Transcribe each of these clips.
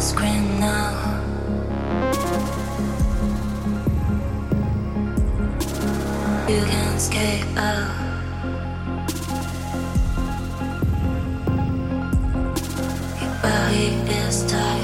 screen now. You can escape out. Your body is tired.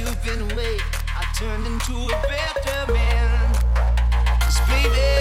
You've been away, I turned into a better man. Cause baby,